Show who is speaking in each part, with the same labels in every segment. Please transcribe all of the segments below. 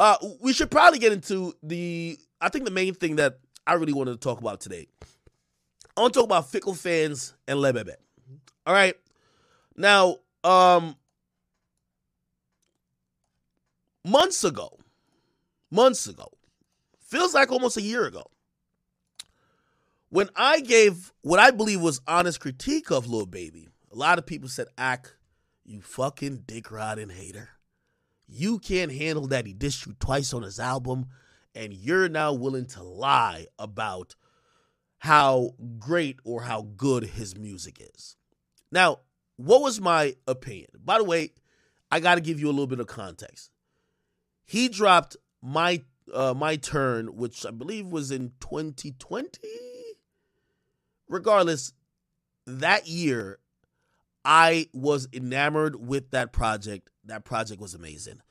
Speaker 1: Uh, we should probably get into the. I think the main thing that I really wanted to talk about today. I want to talk about fickle fans and Lebebe. All right. Now, um, months ago, months ago, feels like almost a year ago, when I gave what I believe was honest critique of Lil Baby, a lot of people said, Ak, you fucking dick riding hater. You can't handle that he dissed you twice on his album, and you're now willing to lie about how great or how good his music is. Now, what was my opinion? By the way, I got to give you a little bit of context. He dropped my uh, my turn, which I believe was in 2020. Regardless, that year I was enamored with that project. That project was amazing.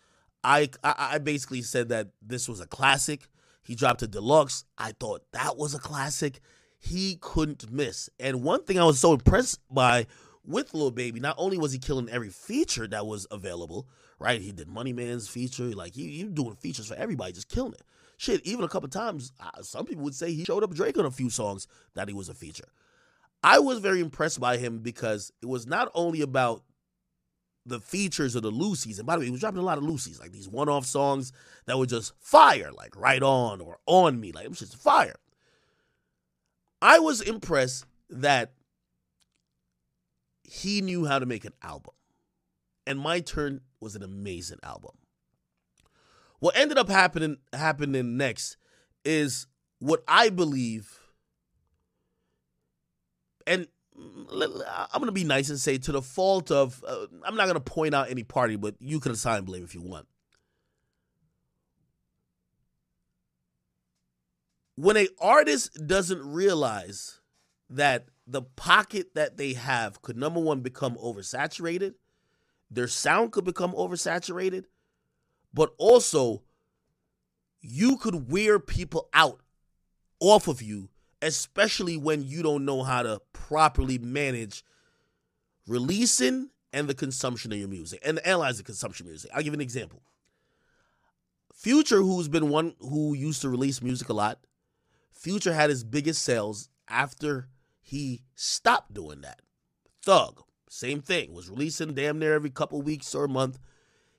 Speaker 1: I, I I basically said that this was a classic. He dropped a deluxe. I thought that was a classic. He couldn't miss. And one thing I was so impressed by with Lil Baby, not only was he killing every feature that was available, right? He did Money Man's feature, like he, he doing features for everybody, just killing it. Shit, even a couple times, uh, some people would say he showed up Drake on a few songs that he was a feature. I was very impressed by him because it was not only about the features of the loosies, and by the way, he was dropping a lot of loosies, like these one-off songs that were just fire, like right on or on me, like it was just fire. I was impressed that he knew how to make an album. And My Turn was an amazing album. What ended up happening happening next is what I believe and I'm gonna be nice and say to the fault of uh, I'm not gonna point out any party, but you can assign blame if you want. When a artist doesn't realize that the pocket that they have could number one become oversaturated, their sound could become oversaturated, but also you could wear people out off of you especially when you don't know how to properly manage releasing and the consumption of your music and analyze the consumption of music. I'll give an example. Future, who's been one who used to release music a lot, Future had his biggest sales after he stopped doing that. Thug, same thing, was releasing damn near every couple weeks or month.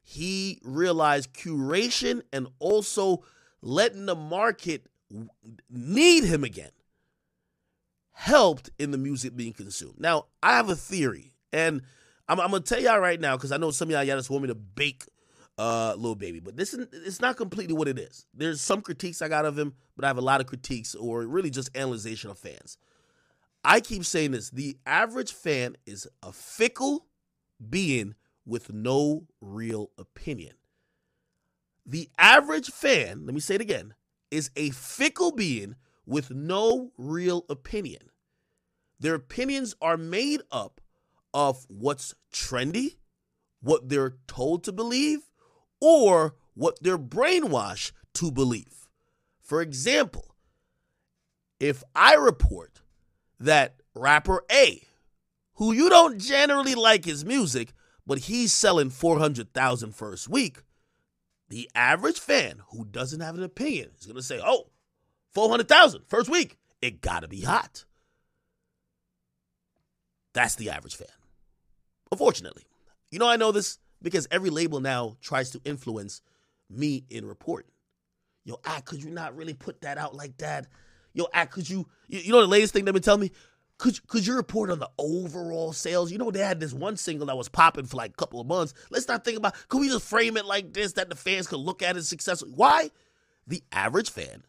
Speaker 1: He realized curation and also letting the market need him again helped in the music being consumed. Now, I have a theory, and I'm, I'm gonna tell y'all right now because I know some of y'all, y'all just want me to bake uh Lil Baby, but this is it's not completely what it is. There's some critiques I got of him, but I have a lot of critiques or really just analyzation of fans. I keep saying this: the average fan is a fickle being with no real opinion. The average fan, let me say it again, is a fickle being with no real opinion. Their opinions are made up of what's trendy, what they're told to believe, or what they're brainwashed to believe. For example, if I report that rapper A, who you don't generally like his music, but he's selling 400,000 first week, the average fan who doesn't have an opinion is going to say, oh, 400,000 first week. It got to be hot. That's the average fan. Unfortunately. You know, I know this because every label now tries to influence me in reporting. Yo, ah, could you not really put that out like that? Yo, ah, could you, you know, the latest thing they've been telling me? Could, could you report on the overall sales? You know, they had this one single that was popping for like a couple of months. Let's not think about, could we just frame it like this that the fans could look at it successfully? Why? The average fan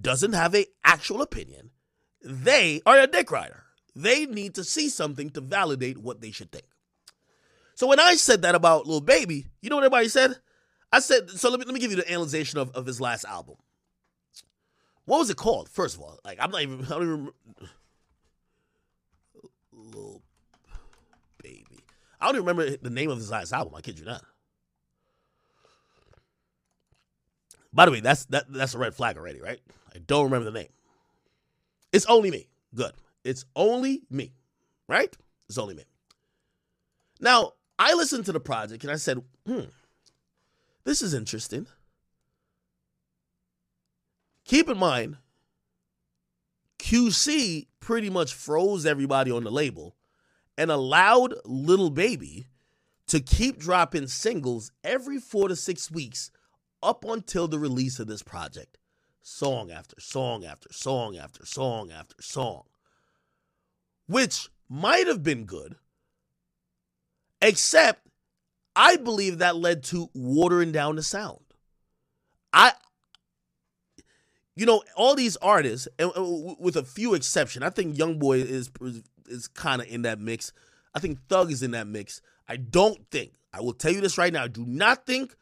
Speaker 1: doesn't have a actual opinion. They are a dick rider. They need to see something to validate what they should think. So when I said that about Lil Baby, you know what everybody said? I said, so let me, let me give you the analysis of, of his last album. What was it called? First of all, like I'm not even I don't even Lil Baby. I don't even remember the name of his last album. I kid you not. By the way, that's that that's a red flag already, right? I don't remember the name. It's only me. Good. It's only me, right? It's only me. Now, I listened to the project and I said, hmm, this is interesting. Keep in mind, QC pretty much froze everybody on the label and allowed Little Baby to keep dropping singles every four to six weeks up until the release of this project. Song after song after song after song after song. Which might have been good, except I believe that led to watering down the sound. I, you know, all these artists, and uh, with a few exception, I think YoungBoy is is kind of in that mix. I think Thug is in that mix. I don't think. I will tell you this right now. Do not think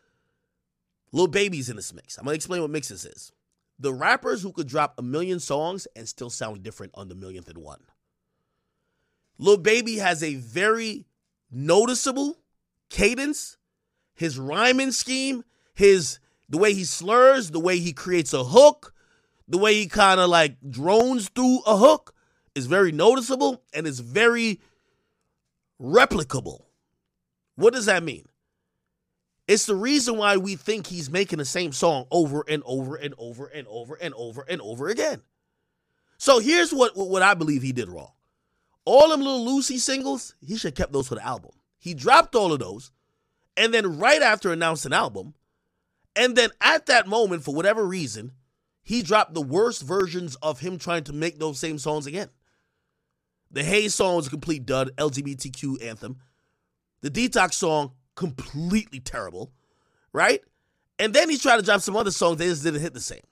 Speaker 1: Lil Baby's in this mix. I'm gonna explain what mixes is. The rappers who could drop a million songs and still sound different on the millionth and one. Lil Baby has a very noticeable cadence, his rhyming scheme, his the way he slurs, the way he creates a hook, the way he kind of like drones through a hook is very noticeable and is very replicable. What does that mean? It's the reason why we think he's making the same song over and over and over and over and over and over again. So here's what, what I believe he did wrong. All them little loosie singles, he should have kept those for the album. He dropped all of those, and then right after announced an album, and then at that moment, for whatever reason, he dropped the worst versions of him trying to make those same songs again. The Hey song was a complete dud, LGBTQ anthem. The Detox song, completely terrible, right? And then he tried to drop some other songs, they just didn't hit the same.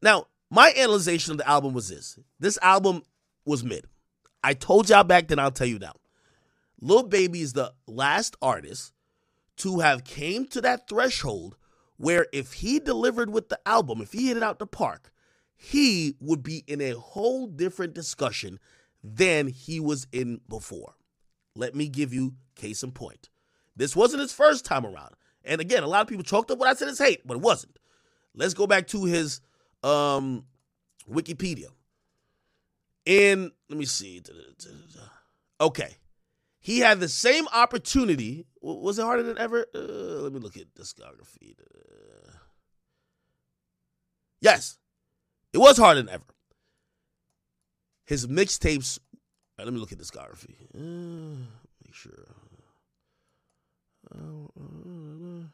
Speaker 1: Now, my analysis of the album was this this album was mid. I told y'all back then, I'll tell you now. Lil Baby is the last artist to have came to that threshold where if he delivered with the album, if he hit it out the park, he would be in a whole different discussion than he was in before. Let me give you case in point. This wasn't his first time around. And again, a lot of people chalked up what I said as hate, but it wasn't. Let's go back to his um, Wikipedia. And let me see. Okay. He had the same opportunity. Was it harder than ever? Uh, let me look at discography. Uh, yes, it was harder than ever. His mixtapes. Right, let me look at discography. Uh, make sure. Uh,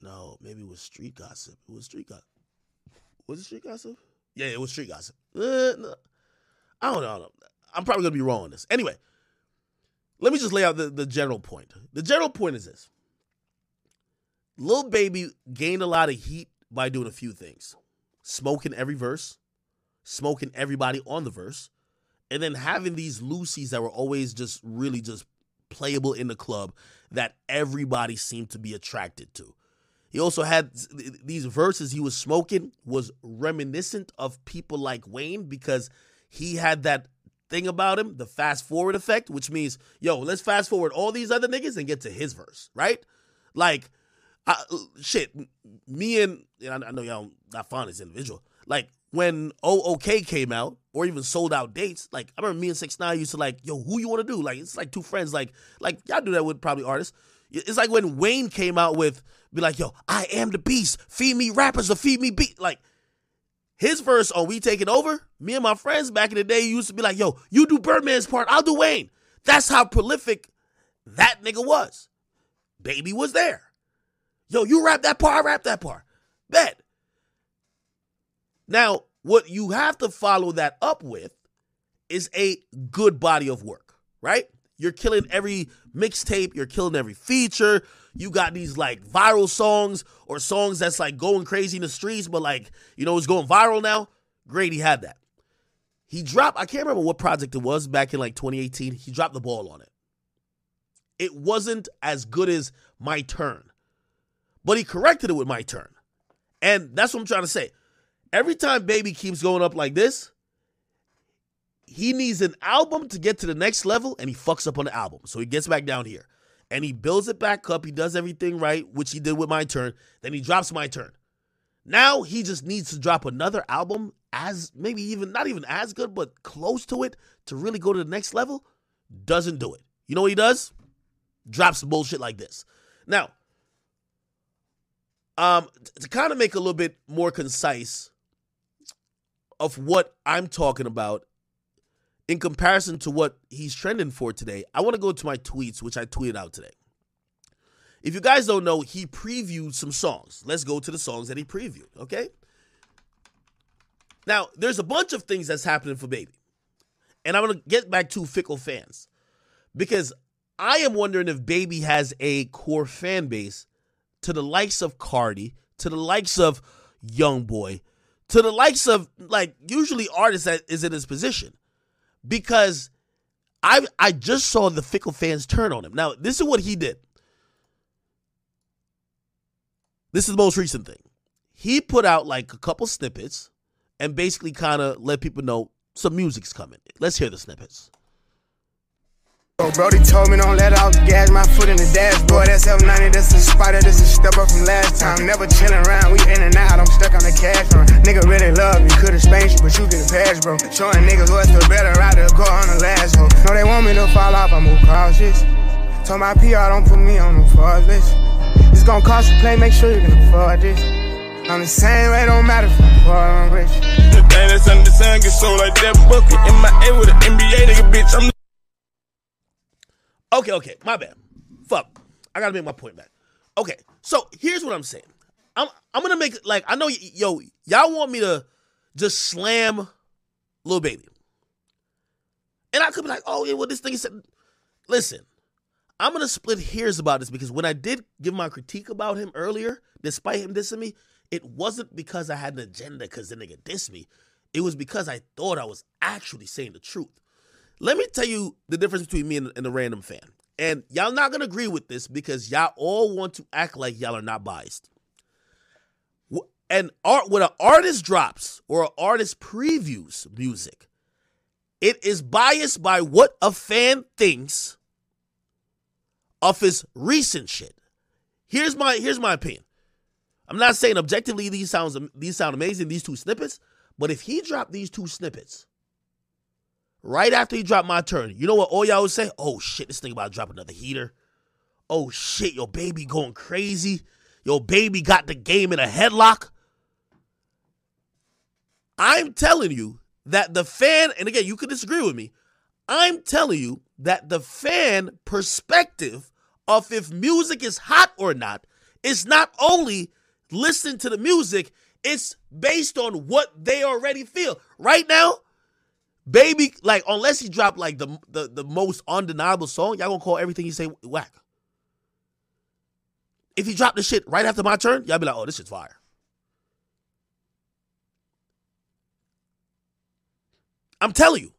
Speaker 1: no, maybe it was street gossip. It was street gossip. Was it street gossip? Yeah, it was street gossip. Uh, no. I don't know. I don't know. I'm probably gonna be wrong on this. Anyway, let me just lay out the, the general point. The general point is this. Lil Baby gained a lot of heat by doing a few things. Smoking every verse, smoking everybody on the verse, and then having these loosies that were always just really just playable in the club that everybody seemed to be attracted to. He also had these verses he was smoking was reminiscent of people like Wayne because he had that thing about him, the fast forward effect, which means, yo, let's fast forward all these other niggas and get to his verse, right? Like, I, shit, me and, and I know y'all not fond of this individual. Like, when OOK came out, or even sold out dates, like I remember me and Six Nine used to like, yo, who you want to do? Like, it's like two friends, like, like y'all do that with probably artists. It's like when Wayne came out with, be like, yo, I am the beast, feed me rappers or feed me beat. Like, his verse on We Taking Over, me and my friends back in the day used to be like, yo, you do Birdman's part, I'll do Wayne. That's how prolific that nigga was. Baby was there. Yo, you rap that part, I rap that part. Bet. Now, what you have to follow that up with is a good body of work, right? You're killing every mixtape, you're killing every feature, you got these like viral songs or songs that's like going crazy in the streets, but like, you know, it's going viral now. Great, he had that. He dropped, I can't remember what project it was back in like 2018. He dropped the ball on it. It wasn't as good as My Turn, but he corrected it with My Turn. And that's what I'm trying to say. Every time Baby keeps going up like this, he needs an album to get to the next level and he fucks up on the album. So he gets back down here and he builds it back up. He does everything right, which he did with My Turn. Then he drops My Turn. Now he just needs to drop another album as maybe even not even as good, but close to it to really go to the next level. Doesn't do it. You know what he does? Drops bullshit like this. Now, Um, to kind of make a little bit more concise of what I'm talking about in comparison to what he's trending for today, I want to go to my tweets, which I tweeted out today. If you guys don't know, he previewed some songs. Let's go to the songs that he previewed, okay? Now, there's a bunch of things that's happening for Baby. And I'm going to get back to fickle fans because I am wondering if Baby has a core fan base to the likes of Cardi, to the likes of Young Boy, to the likes of like usually artists that is in his position. Because I I just saw the fickle fans turn on him. Now, this is what he did. This is the most recent thing. He put out like a couple snippets and basically kind of let people know some music's coming. Let's hear the snippets.
Speaker 2: Oh, Brody told me don't let off gas, my foot in the dashboard. That's F90, that's a spider, that's a step up from last time. Never chilling around, we in and out, I'm stuck on the cash run. Nigga really love you, could've spanked you, but you get a pass, bro. Showing niggas what's the better rider, go on the last hoe. No, they want me to fall off, I move cautious. Told my PR, don't put me on the fraud list. It's gonna cost you play, make sure you can afford this. I'm the same way, don't matter if I'm poor or rich.
Speaker 3: The thing that's under the sun get sold like that bucket. In my A with an NBA nigga, bitch, I'm
Speaker 1: Okay, okay, my bad. Fuck. I gotta make my point back. Okay, so here's what I'm saying. I'm I'm gonna make like I know y- yo y'all want me to just slam little baby, and I could be like, oh yeah, well this thing said. Listen, I'm gonna split hairs about this because when I did give my critique about him earlier, despite him dissing me, it wasn't because I had an agenda because the nigga dissed me. It was because I thought I was actually saying the truth. Let me tell you the difference between me and, and a random fan. And y'all not gonna agree with this because y'all all want to act like y'all are not biased. And art when an artist drops or an artist previews music, it is biased by what a fan thinks of his recent shit. Here's my here's my opinion. I'm not saying objectively these sounds these sound amazing these two snippets, but if he dropped these two snippets right after he dropped my turn, you know what all y'all would say? Oh shit, this thing about to drop another heater. Oh shit, your baby going crazy. Your baby got the game in a headlock. I'm telling you that the fan, and again, you could disagree with me. I'm telling you that the fan perspective of if music is hot or not is not only listening to the music, it's based on what they already feel. Right now, baby, like unless he dropped like the the, the most undeniable song, y'all gonna call everything he say whack. If he dropped the shit right after my turn, y'all be like, oh, this shit's fire. I'm telling you.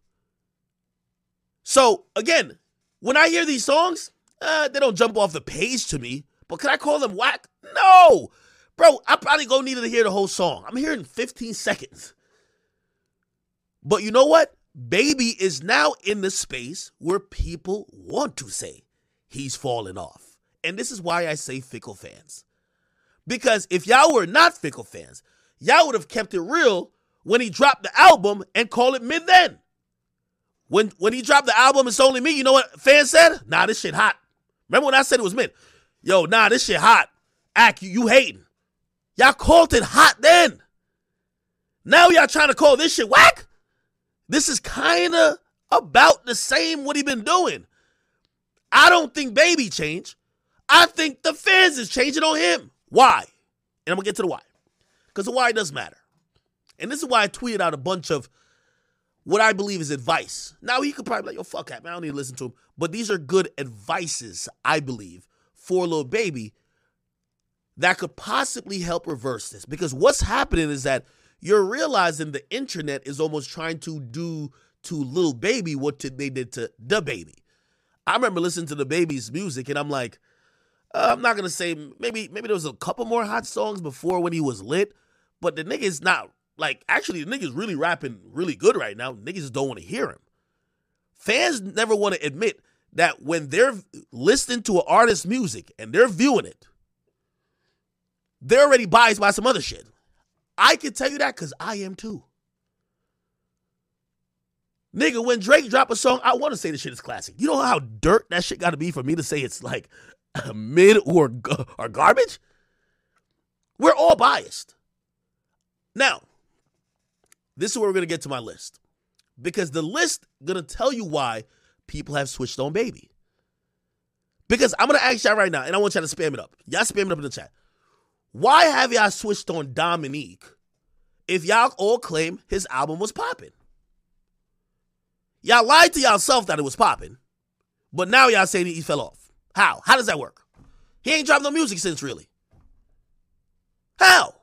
Speaker 1: So again, when I hear these songs, uh, they don't jump off the page to me. But can I call them whack? No, bro. I probably go need to hear the whole song. I'm hearing 15 seconds. But you know what? Baby is now in the space where people want to say he's falling off. And this is why I say fickle fans. Because if y'all were not fickle fans, y'all would have kept it real when he dropped the album and call it mid then. When when he dropped the album, it's only me. You know what fans said? Nah, this shit hot. Remember when I said it was mid? Yo, nah, this shit hot. Ak, you, you hating. Y'all called it hot then. Now y'all trying to call this shit whack? This is kind of about the same what he been doing. I don't think baby changed. I think the fans is changing on him. Why? And I'm gonna get to the why. Because the why does matter. And this is why I tweeted out a bunch of what I believe is advice. Now he could probably like, yo, fuck that, man. I don't need to listen to him. But these are good advices, I believe, for little baby that could possibly help reverse this. Because what's happening is that you're realizing the internet is almost trying to do to little baby what they did to DaBaby. I remember listening to DaBaby's music and I'm like, uh, I'm not gonna say maybe maybe there was a couple more hot songs before when he was lit, but the nigga's not like actually the nigga's really rapping really good right now. Niggas just don't want to hear him. Fans never want to admit that when they're listening to an artist's music and they're viewing it, they're already biased by some other shit. I can tell you that because I am too. Nigga, when Drake drop a song, I want to say the shit is classic. You know how dirt that shit got to be for me to say it's like mid or or garbage? We're all biased. Now, this is where we're gonna get to my list. Because the list gonna tell you why people have switched on baby. Because I'm gonna ask y'all right now, and I want y'all to spam it up. Y'all spam it up in the chat. Why have y'all switched on Dominique if y'all all claim his album was popping? Y'all lied to yourself that it was popping, but now y'all saying he fell off. How? How does that work? He ain't dropped no music since really. How?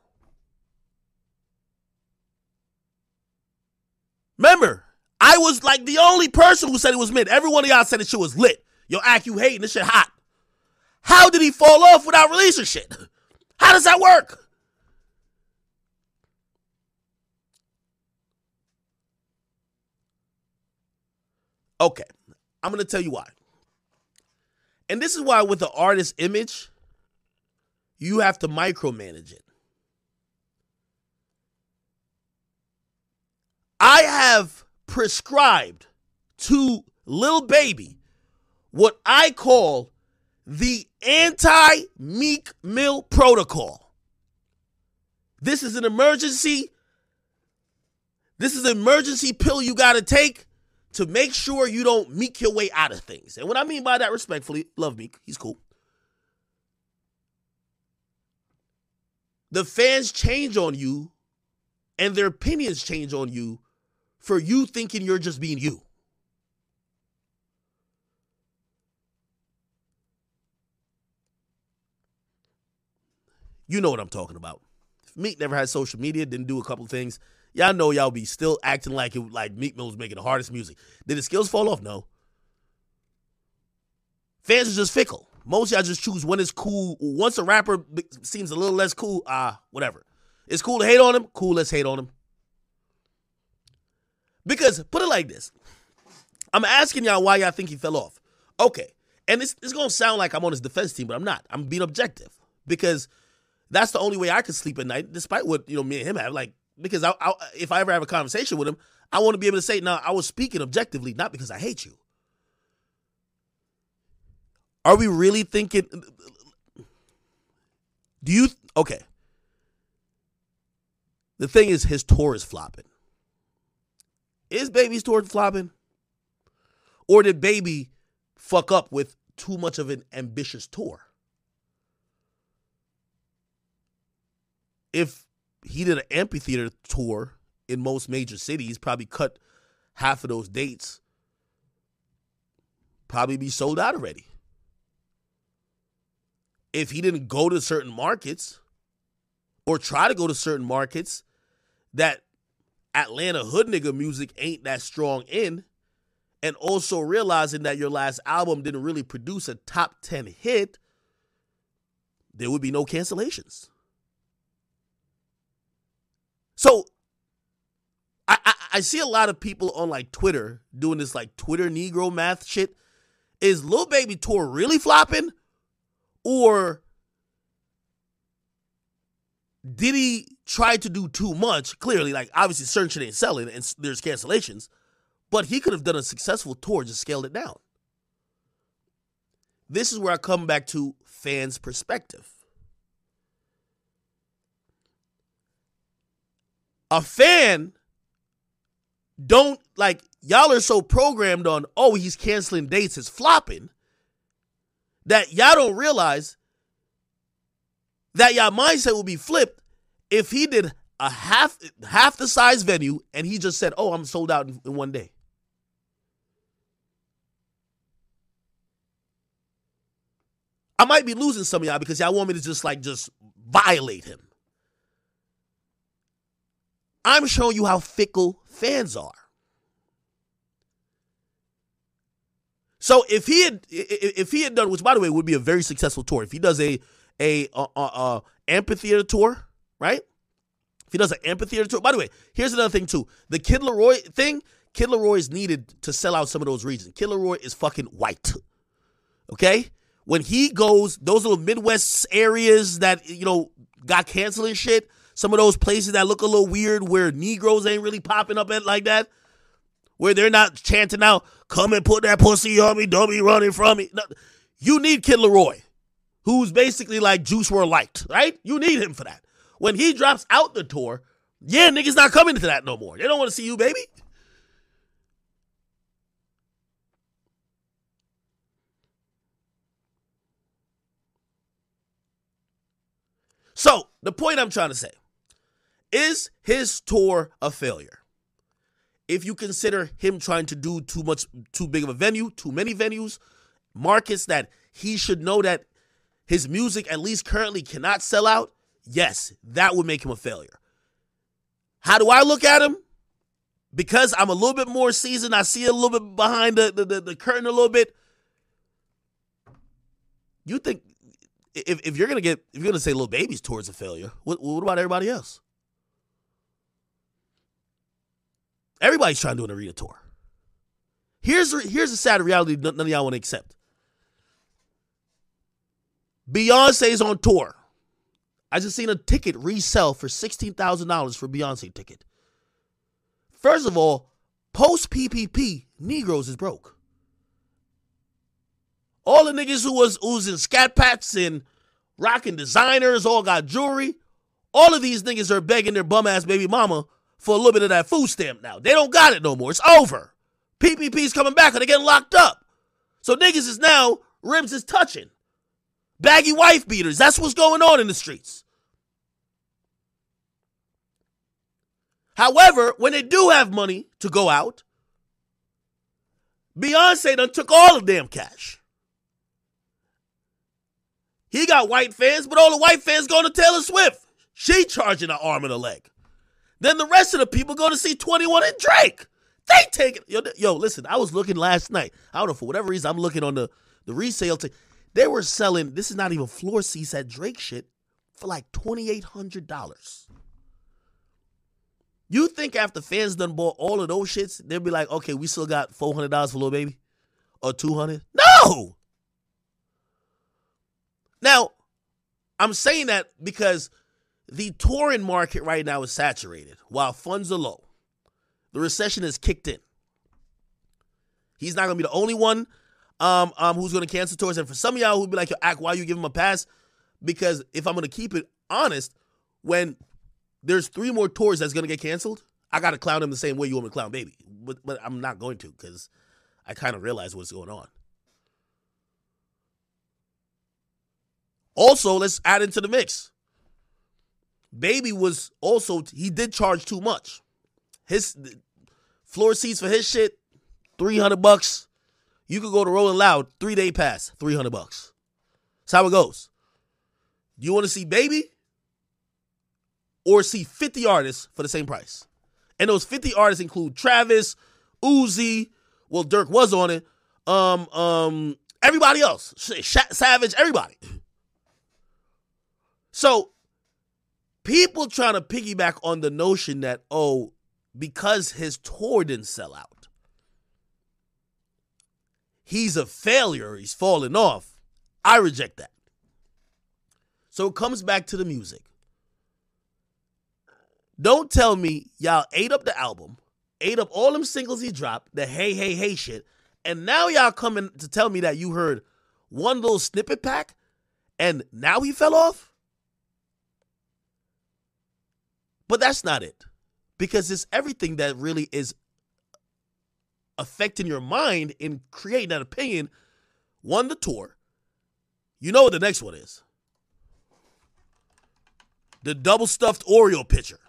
Speaker 1: Remember, I was like the only person who said it was mid. Every one of y'all said the shit was lit. Yo, Ak you hating this shit hot. How did he fall off without releasing shit? How does that work? Okay, I'm gonna tell you why. And this is why with the artist image, you have to micromanage it. I have prescribed to Lil Baby what I call the anti Meek Mill protocol. This is an emergency. This is an emergency pill you got to take to make sure you don't meek your way out of things. And what I mean by that, respectfully, love Meek. He's cool. The fans change on you and their opinions change on you for you thinking you're just being you. You know what I'm talking about. Meek never had social media, didn't do a couple things. Y'all know y'all be still acting like it like Meek Mill was making the hardest music. Did his skills fall off? No. Fans are just fickle. Most y'all just choose when it's cool. Once a rapper seems a little less cool, ah, uh, whatever. It's cool to hate on him. Cool, let's hate on him. Because put it like this. I'm asking y'all why y'all think he fell off. Okay. And it's, it's gonna sound like I'm on his defense team, but I'm not. I'm being objective. Because that's the only way I can sleep at night, despite what you know me and him have. Like because I, I, if I ever have a conversation with him, I want to be able to say, "No, I was speaking objectively, not because I hate you." Are we really thinking? Do you okay? The thing is, his tour is flopping. Is Baby's tour flopping, or did Baby fuck up with too much of an ambitious tour? If he did an amphitheater tour in most major cities, probably cut half of those dates, probably be sold out already. If he didn't go to certain markets or try to go to certain markets that Atlanta hood nigga music ain't that strong in, and also realizing that your last album didn't really produce a top 10 hit, there would be no cancellations. So I, I, I see a lot of people on like Twitter doing this like Twitter Negro math shit. Is Lil Baby tour really flopping? Or did he try to do too much? Clearly, like obviously certain shit ain't selling and there's cancellations, but he could have done a successful tour, just scaled it down. This is where I come back to fans' perspective. A fan don't like y'all are so programmed on oh he's canceling dates it's flopping that y'all don't realize that y'all mindset will be flipped if he did a half half the size venue and he just said oh i'm sold out in, in one day. I might be losing some of y'all because y'all want me to just like just violate him I'm showing you how fickle fans are. So if he had if he had done, which by the way would be a very successful tour, if he does a a, a, a amphitheater tour, right? If he does an amphitheater tour, by the way, here's another thing too: the Kid LAROI thing. Kid LAROI is needed to sell out some of those regions. Kid LAROI is fucking white. Okay, when he goes, those little Midwest areas that you know got canceled and shit some of those places that look a little weird where Negroes ain't really popping up at like that, where they're not chanting out, come and put that pussy on me, don't be running from me. No, you need Kid LAROI. who's basically like Juice WRLD liked, right? You need him for that. When he drops out the tour, yeah, niggas not coming to that no more. They don't want to see you, baby. So, the point I'm trying to say is his tour a failure? If you consider him trying to do too much, too big of a venue, too many venues, markets that he should know that his music, at least currently, cannot sell out, yes, that would make him a failure. How do I look at him? Because I'm a little bit more seasoned, I see a little bit behind the, the, the, the curtain a little bit. You think if, if you're gonna get if you're gonna say little Baby's towards a failure, what, what about everybody else? Everybody's trying to do an arena tour. Here's here's a sad reality none of y'all want to accept. Beyonce's on tour. I just seen a ticket resell for sixteen thousand dollars for Beyonce ticket. First of all, post PPP, Negroes is broke. All the niggas who was oozing Scat Packs and rocking designers, all got jewelry. All of these niggas are begging their bum ass baby mama for a little bit of that food stamp now. They don't got it no more. It's over. PPP's coming back or they getting locked up. So niggas is now, ribs is touching. Baggy wife beaters. That's what's going on in the streets. However, when they do have money to go out, Beyonce done took all the damn cash. He got white fans, but all the white fans going to Taylor Swift. She charging an arm and a leg. Then the rest of the people go to see 21 and Drake. They take it. Yo, yo, listen, I was looking last night. I don't know, for whatever reason, I'm looking on the, the resale. They were selling, this is not even floor seats at Drake shit, for like $2,800. You think after fans done bought all of those shits, they'll be like, okay, we still got $400 for Little Baby? Or 200 No! Now, I'm saying that because the touring market right now is saturated while funds are low. The recession has kicked in. He's not going to be the only one um, um, who's going to cancel tours. And for some of y'all who'd be like, Ak, why you give him a pass? Because if I'm going to keep it honest, when there's three more tours that's going to get canceled, I got to clown him the same way you want me to clown Baby. But, but I'm not going to because I kind of realize what's going on. Also, let's add into the mix. Baby was also he did charge too much. His floor seats for his shit, three hundred bucks. You could go to Rolling Loud three day pass, three hundred bucks. That's how it goes. Do you want to see Baby or see fifty artists for the same price? And those fifty artists include Travis, Uzi. Well, Durk was on it. Um, um, everybody else, Savage, everybody. So people trying to piggyback on the notion that, oh, because his tour didn't sell out, he's a failure, he's falling off. I reject that. So it comes back to the music. Don't tell me y'all ate up the album, ate up all them singles he dropped, the hey, hey, hey shit, and now y'all coming to tell me that you heard one little snippet pack and now he fell off? But that's not it. Because it's everything that really is affecting your mind in creating that opinion. One, the tour. You know what the next one is the double stuffed Oreo pitcher.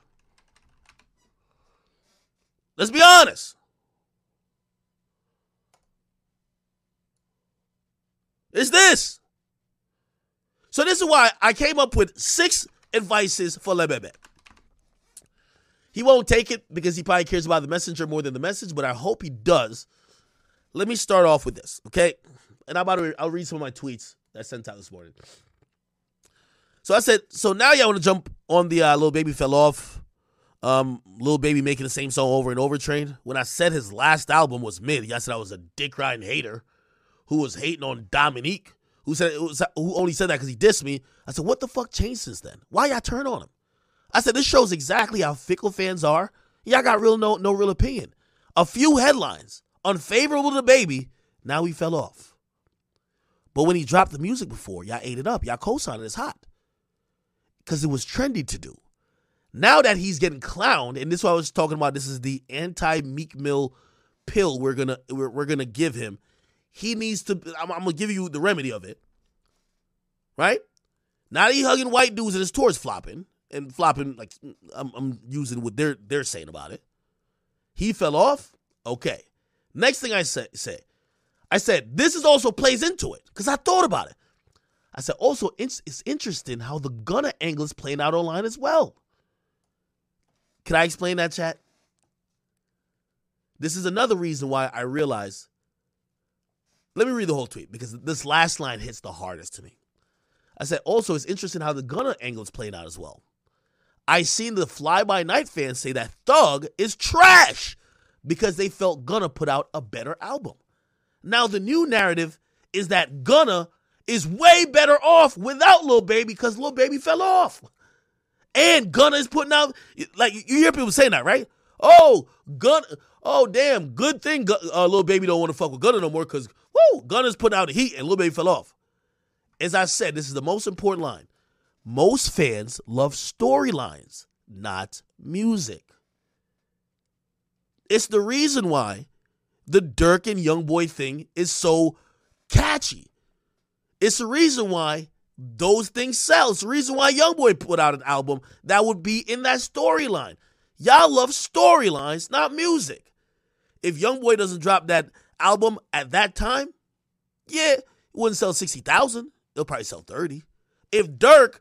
Speaker 1: Let's be honest. It's this. So this is why I came up with six advices for Lebebe. He won't take it because he probably cares about the messenger more than the message, but I hope he does. Let me start off with this, okay? And I'm about to I'll read some of my tweets that I sent out this morning. So I said, so now y'all want to jump on the uh, Lil Baby fell off, um, Lil Baby making the same song over and over train. When I said his last album was mid, y'all said I was a dick riding hater who was hating on Dominique, who said it was, who only said that because he dissed me. I said, what the fuck changed since then? Why y'all turn on him? I said this shows exactly how fickle fans are. Y'all got real no no real opinion. A few headlines unfavorable to baby. Now he fell off. But when he dropped the music before, y'all ate it up. Y'all co-signed it. It's hot. Because it was trendy to do. Now that he's getting clowned, and this is what I was talking about, this is the anti Meek Mill pill we're gonna we're, we're gonna give him. He needs to. I'm, I'm, gonna give you the remedy of it. Right now, he hugging white dudes and his tour's flopping and flopping. Like I'm, I'm using what they're they're saying about it. He fell off. Okay. Next thing I say, say I said this is also plays into it because I thought about it. I said also it's, it's interesting how the Gunna angle is playing out online as well. Can I explain that, chat? This is another reason why I realize. Let me read the whole tweet because this last line hits the hardest to me. I said, also, it's interesting how the Gunna angle is playing out as well. I seen the Fly By Night fans say that Thug is trash because they felt Gunna put out a better album. Now, the new narrative is that Gunna is way better off without Lil Baby because Lil Baby fell off. And Gunna is putting out like you hear people saying that, right? Oh, Gunna. Oh, damn. Good thing uh, Lil Baby don't want to fuck with Gunna no more because woo, Gunna's putting out the heat and Lil Baby fell off. As I said, this is the most important line. Most fans love storylines, not music. It's the reason why the Durk and Youngboy thing is so catchy. It's the reason why those things sell. It's the reason why Youngboy put out an album that would be in that storyline. Y'all love storylines, not music. If Youngboy doesn't drop that album at that time, yeah, it wouldn't sell 60,000. It'll probably sell 30. If Durk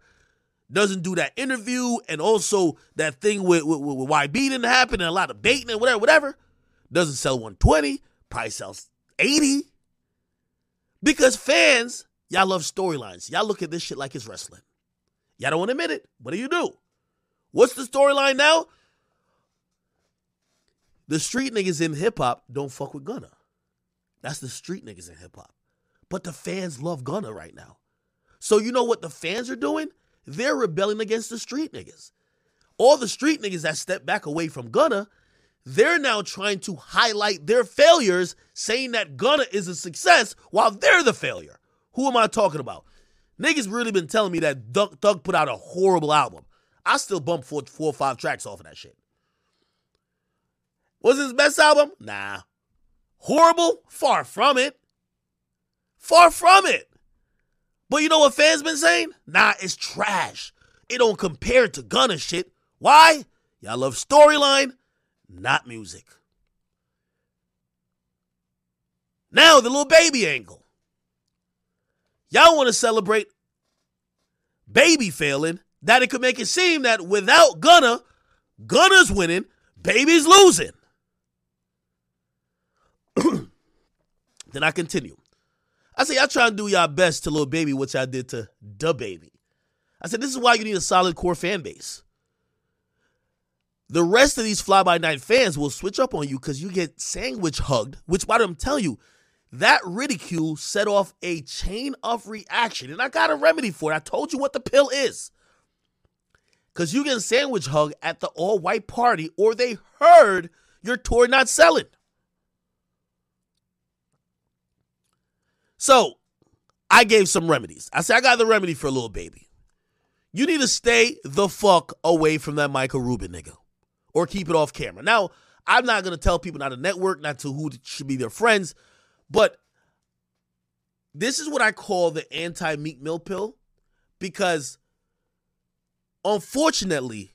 Speaker 1: doesn't do that interview and also that thing with, with, with YB didn't happen and a lot of baiting and whatever, whatever, doesn't sell 120, probably sells 80. Because fans Y'all love storylines. Y'all look at this shit like it's wrestling. Y'all don't want to admit it. What do you do? What's the storyline now? The street niggas in hip hop don't fuck with Gunna. That's the street niggas in hip hop. But the fans love Gunna right now. So you know what the fans are doing? They're rebelling against the street niggas. All the street niggas that step back away from Gunna, they're now trying to highlight their failures, saying that Gunna is a success while they're the failure. Who am I talking about? Niggas really been telling me that Thug, Thug put out a horrible album. I still bump four, four or five tracks off of that shit. Was his best album? Nah. Horrible? Far from it. Far from it. But you know what fans been saying? Nah, it's trash. It don't compare to Gunna shit. Why? Y'all love storyline, not music. Now the little Baby angle. Y'all want to celebrate baby failing, that it could make it seem that without Gunna, Gunna's winning, baby's losing. then I continue. I say, y'all trying to do y'all best to Lil Baby, which I did to DaBaby. I said, this is why you need a solid core fan base. The rest of these fly by night fans will switch up on you because you get sandwich hugged, which, why I'm telling you, that ridicule set off a chain of reaction. And I got a remedy for it. I told you what the pill is. Because you get a sandwich hug at the all white party, or they heard your tour not selling. So I gave some remedies. I said, I got the remedy for a little Baby. You need to stay the fuck away from that Michael Rubin nigga or keep it off camera. Now, I'm not going to tell people not to network, not to who should be their friends. But this is what I call the anti Meek Mill pill because unfortunately,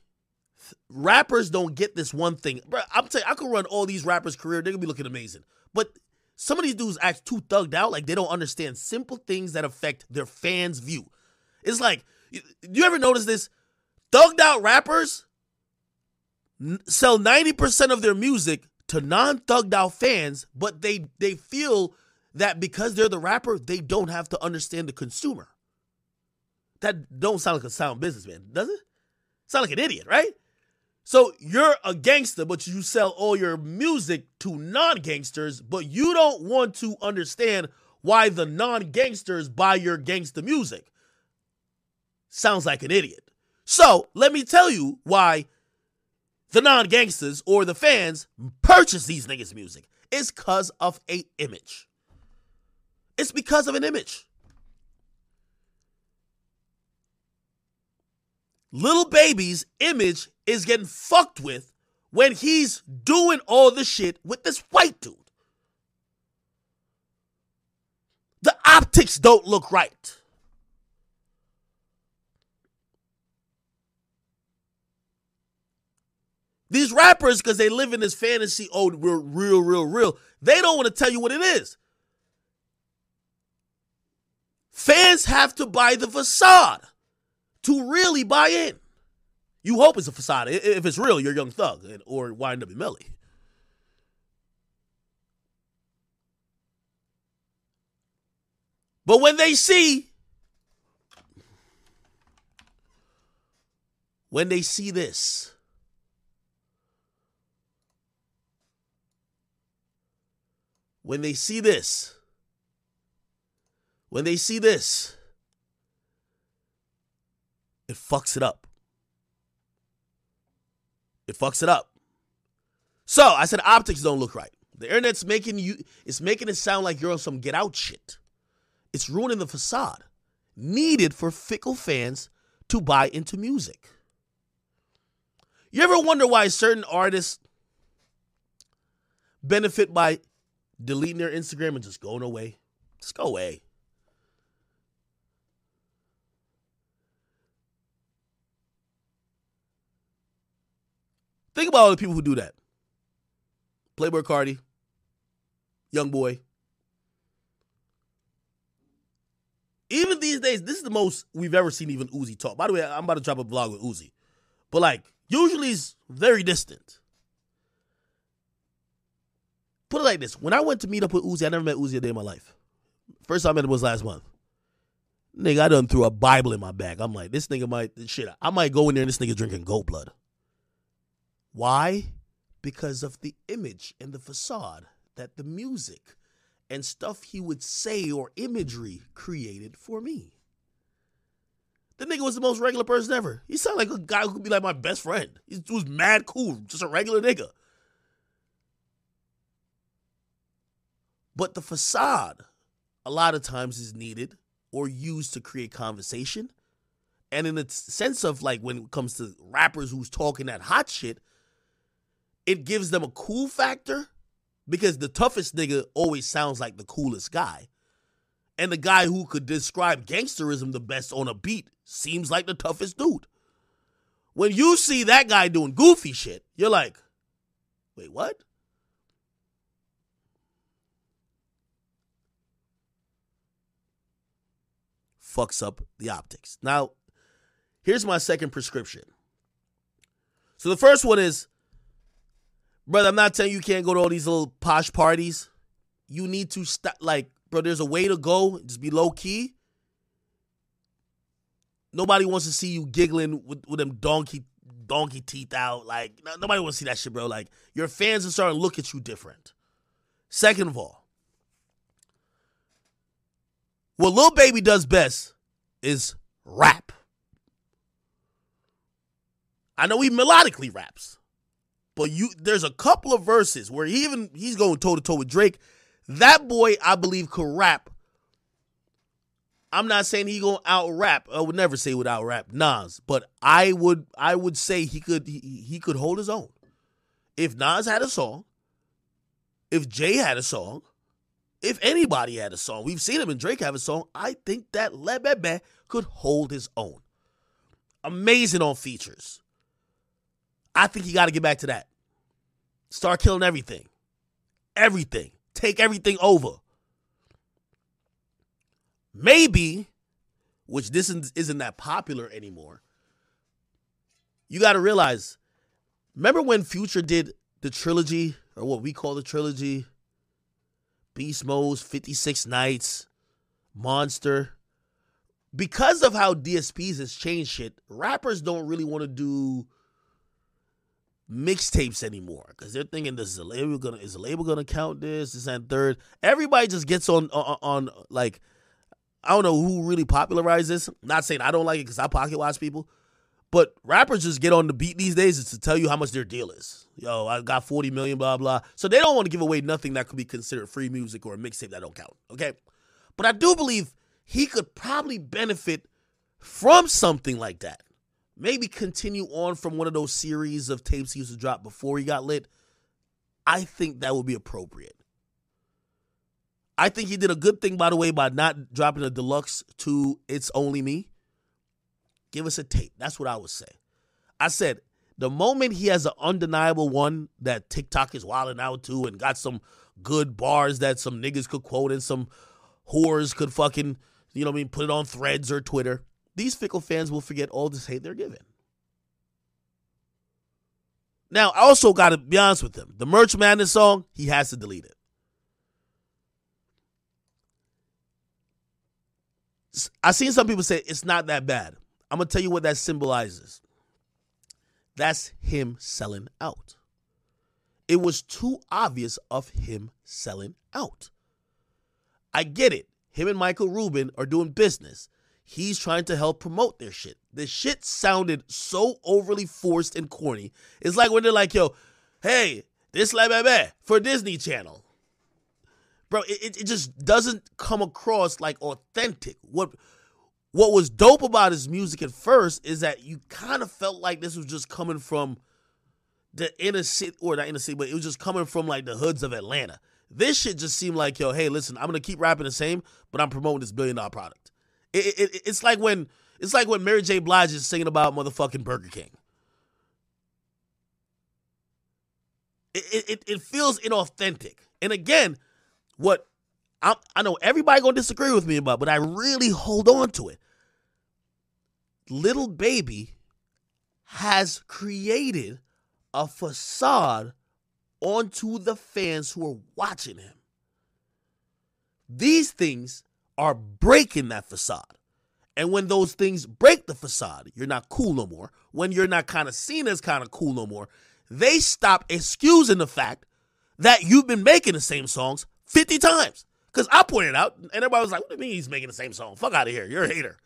Speaker 1: rappers don't get this one thing. Bro, I'm telling you, I could run all these rappers' career, they're gonna be looking amazing. But some of these dudes act too thugged out, like they don't understand simple things that affect their fans' view. It's like, you ever notice this? Thugged out rappers sell 90% of their music to non-thugged out fans, but they they feel that because they're the rapper, they don't have to understand the consumer. That don't sound like a sound businessman, does it? Sound like an idiot, right? So you're a gangster, but you sell all your music to non gangsters, but you don't want to understand why the non gangsters buy your gangster music. Sounds like an idiot. So let me tell you why the non gangsters or the fans purchase these niggas' music. It's because of a image. It's because of an image. Little Baby's image is getting fucked with when he's doing all the shit with this white dude. The optics don't look right. These rappers, because they live in this fantasy, oh, we're real, real, real, they don't want to tell you what it is. Fans have to buy the facade to really buy in. You hope it's a facade. If it's real, you're Young Thug or YNW Melly. But when they see, when they see this, when they see this, when they see this, it fucks it up. It fucks it up. So I said optics don't look right. The internet's making you it's making it sound like you're on some get out shit. It's ruining the facade needed for fickle fans to buy into music. You ever wonder why certain artists benefit by deleting their Instagram and just going away. Just go away. Think about all the people who do that. Playboi Carti, Young Boy. Even these days, this is the most we've ever seen even Uzi talk. By the way, I'm about to drop a vlog with Uzi. But like, usually he's very distant. Put it like this: When I went to meet up with Uzi, I never met Uzi a day in my life. First time I met him was last month. Nigga, I done threw a Bible in my bag. I'm like, this nigga might shit. I might go in there and this nigga drinking goat blood. Why? Because of the image and the facade that the music and stuff he would say or imagery created for me. The nigga was the most regular person ever. He sounded like a guy who could be like my best friend. He was mad cool, just a regular nigga. But the facade, a lot of times, is needed or used to create conversation. And in the sense of like when it comes to rappers who's talking that hot shit, it gives them a cool factor because the toughest nigga always sounds like the coolest guy. And the guy who could describe gangsterism the best on a beat seems like the toughest dude. When you see that guy doing goofy shit, you're like, wait, what? fucks up the optics. Now, here's my second prescription. So the first one is, brother, I'm not telling you you can't go to all these little posh parties. You need to stop. Like, bro, there's a way to go. Just be low key. Nobody wants to see you giggling with, with them donkey donkey teeth out. Like, nobody wants to see that shit, bro. Like, your fans are starting to look at you different. Second of all, what Lil Baby does best is rap. I know he melodically raps, but you there's a couple of verses where he even he's going toe to toe with Drake. That boy, I believe, could rap. I'm not saying he gonna out rap. I would never say without rap Nas, but I would I would say he could he, he could hold his own. If Nas had a song, if Jay had a song, if anybody had a song, we've seen him and Drake have a song. I think that Lil Baby could hold his own. Amazing on features. I think you got to get back to that. Start killing everything. Everything. Take everything over. Maybe, which this isn't, that popular anymore, you got to realize remember when Future did the trilogy, or what we call the trilogy? Beast Modes, 56 Nights, Monster. Because of how DSPs has changed shit, rappers don't really want to do mixtapes anymore because they're thinking this is a label gonna is a label gonna count this this and third everybody just gets on, on on like i don't know who really popularized this not saying i don't like it because i pocket watch people but rappers just get on the beat these days is to tell you how much their deal is. Yo, I got 40 million, blah, blah. So they don't want to give away nothing that could be considered free music or a mixtape that don't count. Okay. But I do believe he could probably benefit from something like that. Maybe continue on from one of those series of tapes he used to drop before he got lit, I think that would be appropriate. I think he did a good thing, by the way, by not dropping a deluxe to It's Only Me. Give us a tape. That's what I would say. I said, the moment he has an undeniable one that TikTok is wilding out to and got some good bars that some niggas could quote and some whores could fucking, you know what I mean, put it on threads or Twitter, these fickle fans will forget all this hate they're given. Now, I also got to be honest with him. The Merch Madness song, he has to delete it. I seen some people say it's not that bad. I'm gonna tell you what that symbolizes. That's him selling out. It was too obvious of him selling out. I get it. Him and Michael Rubin are doing business. He's trying to help promote their shit. The shit sounded so overly forced and corny. It's like when they're like, yo, hey, this Lil Baby for Disney Channel. Bro, it, it just doesn't come across like authentic. What what was dope about his music at first is that you kind of felt like this was just coming from the inner city, or not inner city, but it was just coming from like the hoods of Atlanta. This shit just seemed like, yo, hey, listen, I'm gonna keep rapping the same, but I'm promoting this billion dollar product. It, it, it's like when it's like when Mary J. Blige is singing about motherfucking Burger King. It, it, it feels inauthentic. And again, what i I know everybody gonna disagree with me about, but I really hold on to it. Lil Baby has created a facade onto the fans who are watching him. These things are breaking that facade. And when those things break the facade, you're not cool no more. When you're not kind of seen as kind of cool no more, they stop excusing the fact that you've been making the same songs 50 times. Because I pointed out, and everybody was like, what do you mean he's making the same song? Fuck out of here. You're a hater.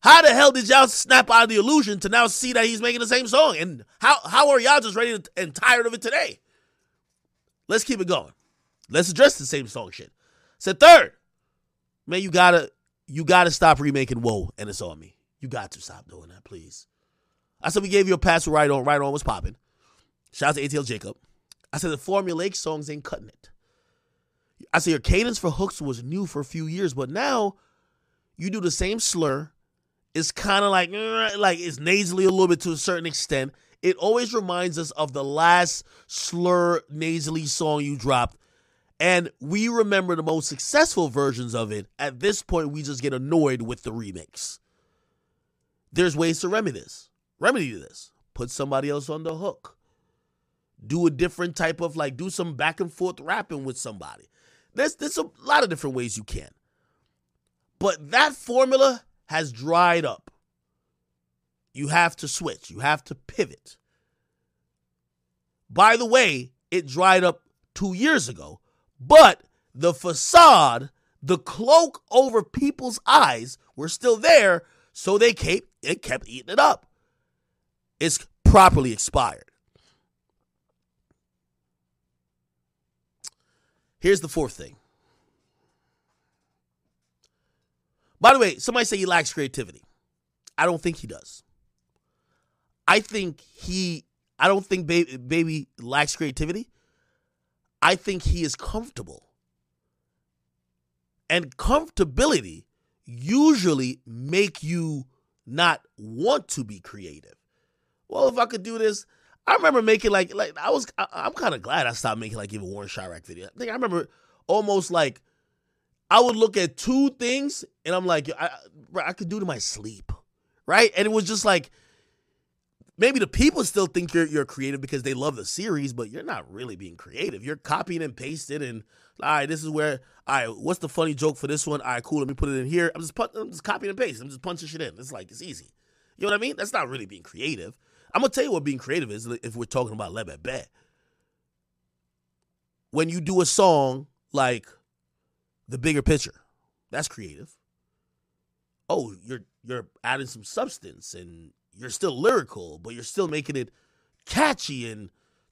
Speaker 1: How the hell did y'all snap out of the illusion to now see that he's making the same song? And how, how are y'all just ready to, and tired of it today? Let's keep it going. Let's address the same song shit. Said third, man, you gotta you gotta stop remaking Woah and it's on me. You got to stop doing that, please. I said we gave you a pass right on, right on was popping. Shout out to ATL Jacob. I said the formulaic songs ain't cutting it. I said your cadence for hooks was new for a few years, but now you do the same slur. It's kind of like eh, like it's nasally a little bit to a certain extent. It always reminds us of the last slur nasally song you dropped. And we remember the most successful versions of it. At this point, we just get annoyed with the remix. There's ways to remedy this. Remedy this. Put somebody else on the hook. Do a different type of like do some back and forth rapping with somebody. There's there's a lot of different ways you can. But that formula has dried up. You have to switch. You have to pivot. By the way, it dried up two years ago, but the facade, the cloak over people's eyes were still there, so they kept it kept eating it up. It's properly expired. Here's the fourth thing. By the way, somebody say he lacks creativity. I don't think he does. I think he I don't think baby, baby lacks creativity. I think he is comfortable. And comfortability usually make you not want to be creative. Well, if I could do this, I remember making like like I was I, am kind of glad I stopped making like even Warren Chirac video. I think I remember almost like I would look at two things and I'm like I I could do to my sleep, right? And it was just like maybe the people still think you're you're creative because they love the series, but you're not really being creative. You're copying and pasting and all right, this is where all right, what's the funny joke for this one? All right, cool, let me put it in here. I'm just I'm just copying and pasting. I'm just punching shit in. It's like it's easy. You know what I mean? That's not really being creative. I'm gonna tell you what being creative is if we're talking about Lil Baby. When you do a song like The Bigger Picture, that's creative. Oh, you're you're adding some substance and you're still lyrical, but you're still making it catchy and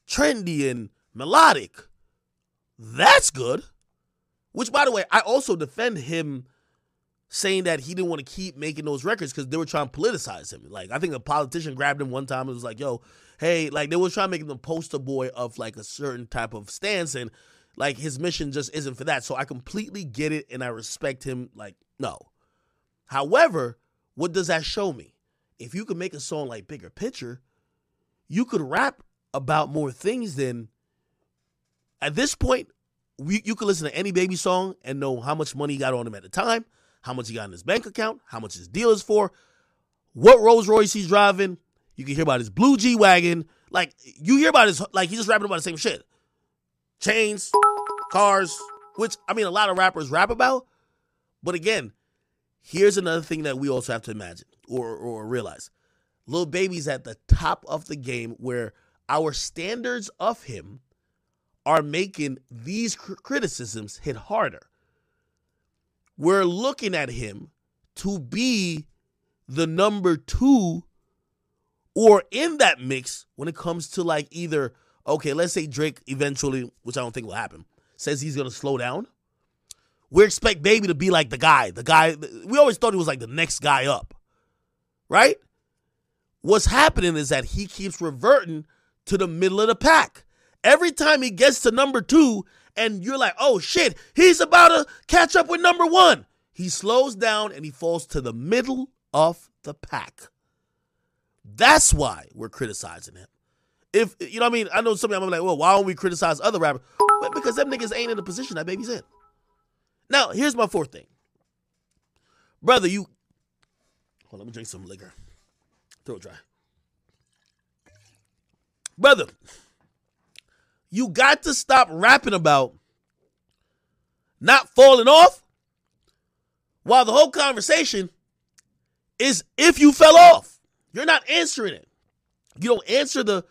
Speaker 1: trendy and melodic. That's good. Which, by the way, I also defend him saying that he didn't want to keep making those records because they were trying to politicize him. Like I think a politician grabbed him one time and was like, "Yo, hey," like they were trying to make him the poster boy of like a certain type of stance, and like his mission just isn't for that. So I completely get it and I respect him. Like no. However, what does that show me? If you could make a song like Bigger Picture, you could rap about more things than at this point. We, you could listen to any baby song and know how much money he got on him at the time, how much he got in his bank account, how much his deal is for, what Rolls Royce he's driving. You can hear about his blue G wagon. Like you hear about his like he's just rapping about the same shit. Chains, cars, which I mean a lot of rappers rap about. But again, here's another thing that we also have to imagine or or realize. Lil Baby's at the top of the game where our standards of him are making these criticisms hit harder. We're looking at him to be the number two or in that mix when it comes to like either, okay, let's say Drake eventually, which I don't think will happen, says he's going to slow down. We expect Baby to be like the guy, the guy, we always thought he was like the next guy up, right? What's happening is that he keeps reverting to the middle of the pack. Every time he gets to number two, and you're like, oh shit, he's about to catch up with number one, he slows down and he falls to the middle of the pack. That's why we're criticizing him. If you know what I mean, I know some of them are like, well, why don't we criticize other rappers? But because them niggas ain't in the position that baby's in. Now, here's my fourth thing. Brother, you on, let me drink some liquor. Throw it dry. Brother, you got to stop rapping about not falling off while the whole conversation is if you fell off. You're not answering it. You don't answer the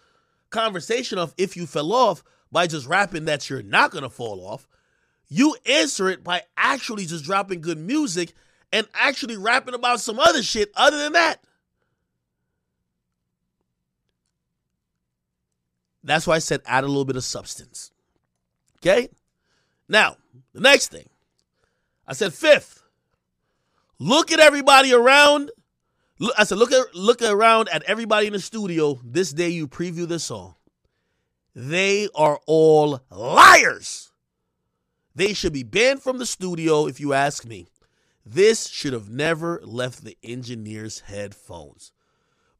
Speaker 1: conversation of if you fell off by just rapping that you're not going to fall off. You answer it by actually just dropping good music and actually rapping about some other shit other than that. That's why I said add a little bit of substance. Okay? Now, the next thing. I said fifth. Look at everybody around. I said look at look around at everybody in the studio this day you preview this song. They are all liars. They should be banned from the studio if you ask me. This should have never left the engineer's headphones.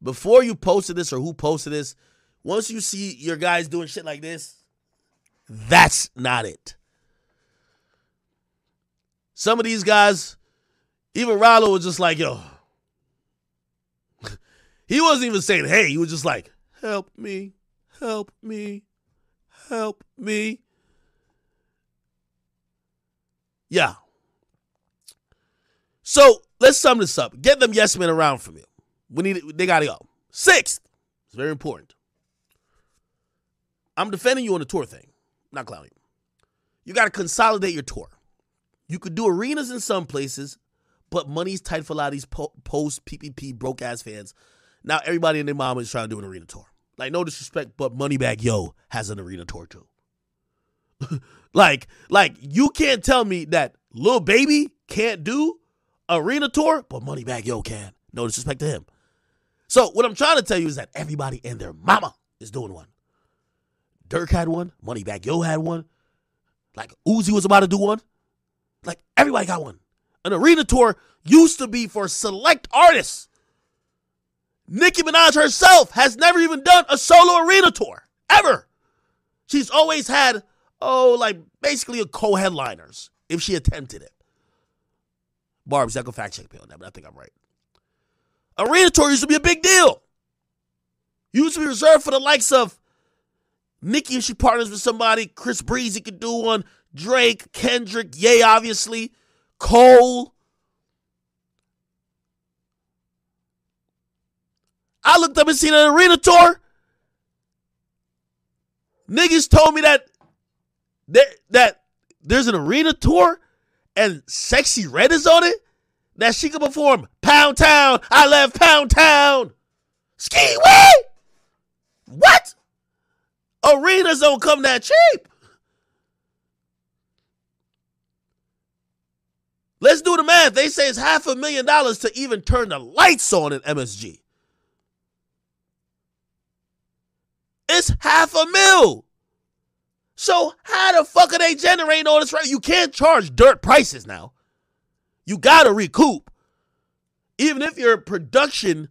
Speaker 1: Before you posted this or who posted this, once you see your guys doing shit like this, that's not it. Some of these guys, even Rollo was just like, yo. he wasn't even saying, hey, he was just like, help me, help me, help me. Yeah. So let's sum this up. Get them yes men around from you. We need they gotta go. Sixth, it's very important. I'm defending you on the tour thing, not clowning. You got to consolidate your tour. You could do arenas in some places, but money's tight for a lot of these po- post PPP broke ass fans. Now everybody and their mama is trying to do an arena tour. Like no disrespect, but Moneybagg Yo has an arena tour too. like, like you can't tell me that Lil Baby can't do arena tour, but Moneybagg Yo can. No disrespect to him. So what I'm trying to tell you is that everybody and their mama is doing one. Durk had one. Moneybagg Yo had one. Like Uzi was about to do one. Like everybody got one. An arena tour used to be for select artists. Nicki Minaj herself has never even done a solo arena tour. Ever. She's always had, oh, like basically a co-headliners if she attempted it. Barb's, I can fact check me on that, but I think I'm right. Arena tour used to be a big deal. Used to be reserved for the likes of Nicki, if she partners with somebody, Chris Breezy could do one. Drake, Kendrick, Yay, obviously. Cole. I looked up and seen an arena tour. Niggas told me that that, that there's an arena tour and Sexyy Red is on it. That she can perform Pound Town. I love Pound Town. Ski way. What? Arenas don't come that cheap. Let's do the math. They say it's half a million dollars to even turn the lights on in MSG. It's half a mil. So how the fuck are they generating all this? Right? You can't charge dirt prices now. You gotta recoup. Even if your production,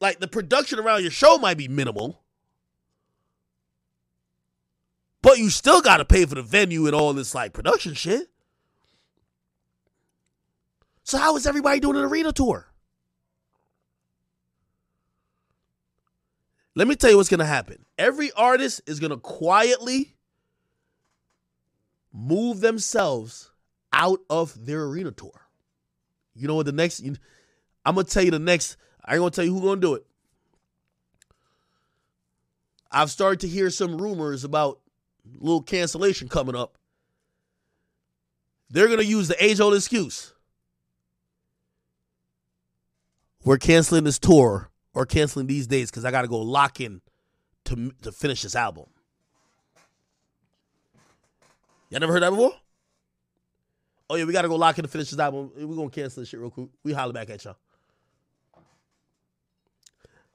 Speaker 1: like the production around your show might be minimal, but you still gotta pay for the venue and all this like production shit. So how is everybody doing an arena tour? Let me tell you what's going to happen. Every artist is going to quietly move themselves out of their arena tour. You know what the next I'm going to tell you the next I ain't going to tell you who's going to do it. I've started to hear some rumors about a little cancellation coming up. They're going to use the age old excuse. We're canceling this tour or canceling these days because I got to go lock in to to finish this album. Y'all never heard that before? Oh yeah, we got to go lock in to finish this album. We're gonna cancel this shit real quick. We holler back at y'all.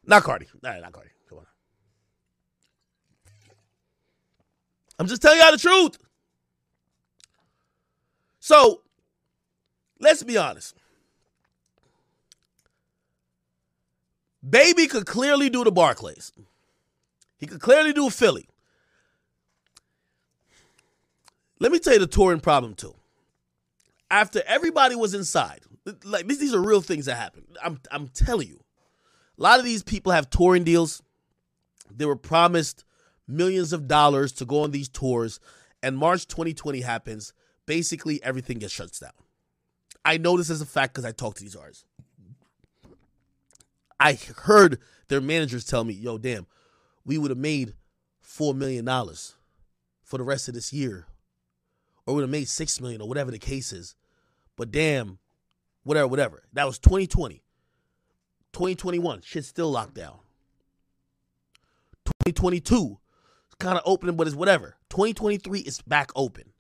Speaker 1: Not Cardi. Right, not Cardi. Come on. I'm just telling y'all the truth. So, let's be honest. Baby could clearly do the Barclays. He could clearly do Philly. Let me tell you the touring problem too. After everybody was inside, like these are real things that happen. I'm I'm telling you. A lot of these people have touring deals. They were promised millions of dollars to go on these tours, and March 2020 happens. Basically, everything gets shut down. I know this as a fact because I talked to these artists. I heard their managers tell me, yo, damn, we would have made $4 million for the rest of this year. Or would have made 6 million or whatever the case is. But damn, whatever, whatever. That was 2020. 2021, shit's still locked down. 2022, it's kind of opening, but it's whatever. 2023 is back open.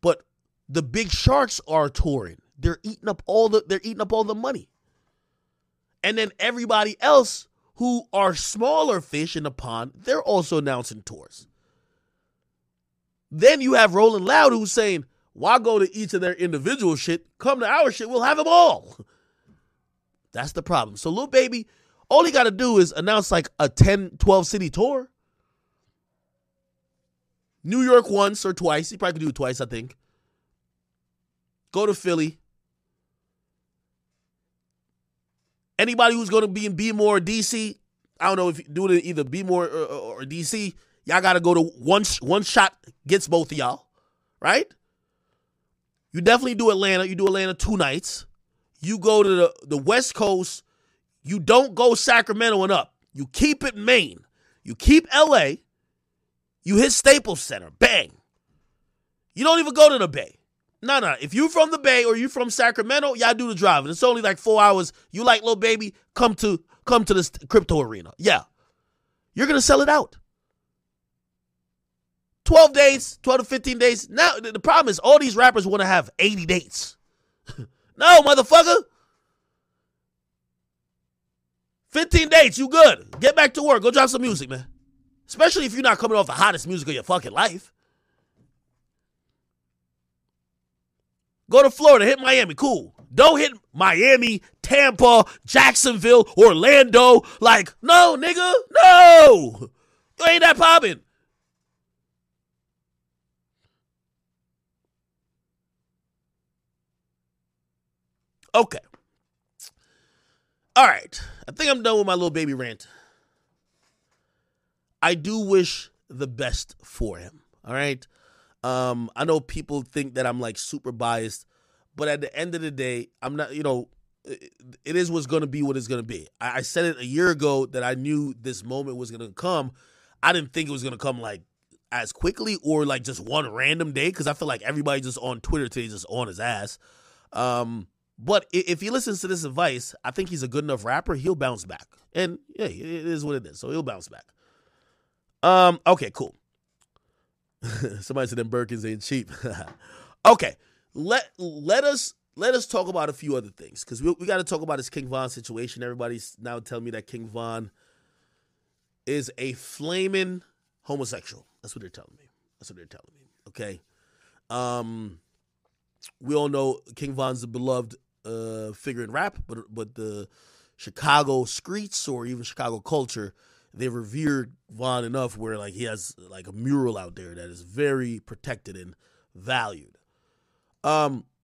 Speaker 1: But the big sharks are touring. They're eating up all the they're eating up all the money. And then everybody else who are smaller fish in the pond, they're also announcing tours. Then you have Rolling Loud who's saying, why go to each of their individual shit? Come to our shit, we'll have them all. That's the problem. So, Lil Baby, all he got to do is announce like a 10, 12 city tour. New York once or twice. He probably could do it twice, I think. Go to Philly. Anybody who's going to be in B more DC, I don't know if you do it in either B more or, or, or DC. Y'all got to go to one one shot gets both of y'all, right? You definitely do Atlanta. You do Atlanta two nights. You go to the, the West Coast. You don't go Sacramento and up. You keep it Maine. You keep LA. You hit Staples Center. Bang. You don't even go to the Bay. No, no. If you from the Bay or you from Sacramento, y'all do the driving. It's only like four hours. You like Lil Baby, come to come to this crypto arena. Yeah. You're gonna sell it out. 12 days, 12 to 15 days. Now the problem is all these rappers want to have 80 dates. no, motherfucker. 15 dates, you good. Get back to work. Go drop some music, man. Especially if you're not coming off the hottest music of your fucking life. Go to Florida, hit Miami, cool. Don't hit Miami, Tampa, Jacksonville, Orlando. Like, no, nigga, no. You ain't that popping. Okay. All right. I think I'm done with my Lil Baby rant. I do wish the best for him. All right. Um, I know people think that I'm like super biased, but at the end of the day, I'm not, you know, it is what's going to be what it's going to be. I, I said it a year ago that I knew this moment was going to come. I didn't think it was going to come like as quickly or like just one random day because I feel like everybody just on Twitter today just on his ass. Um, but if he listens to this advice, I think he's a good enough rapper. He'll bounce back, and yeah, it is what it is. So he'll bounce back. Um. Okay. Cool. Somebody said them Birkins ain't cheap. okay. let let us let us talk about a few other things because we, we got to talk about this King Von situation. Everybody's now telling me that King Von is a flaming homosexual. That's what they're telling me. That's what they're telling me. Okay. Um, we all know King Von's a beloved uh, figure in rap, but but the Chicago streets or even Chicago culture, they revered Von enough where like he has like a mural out there that is very protected and valued. Um,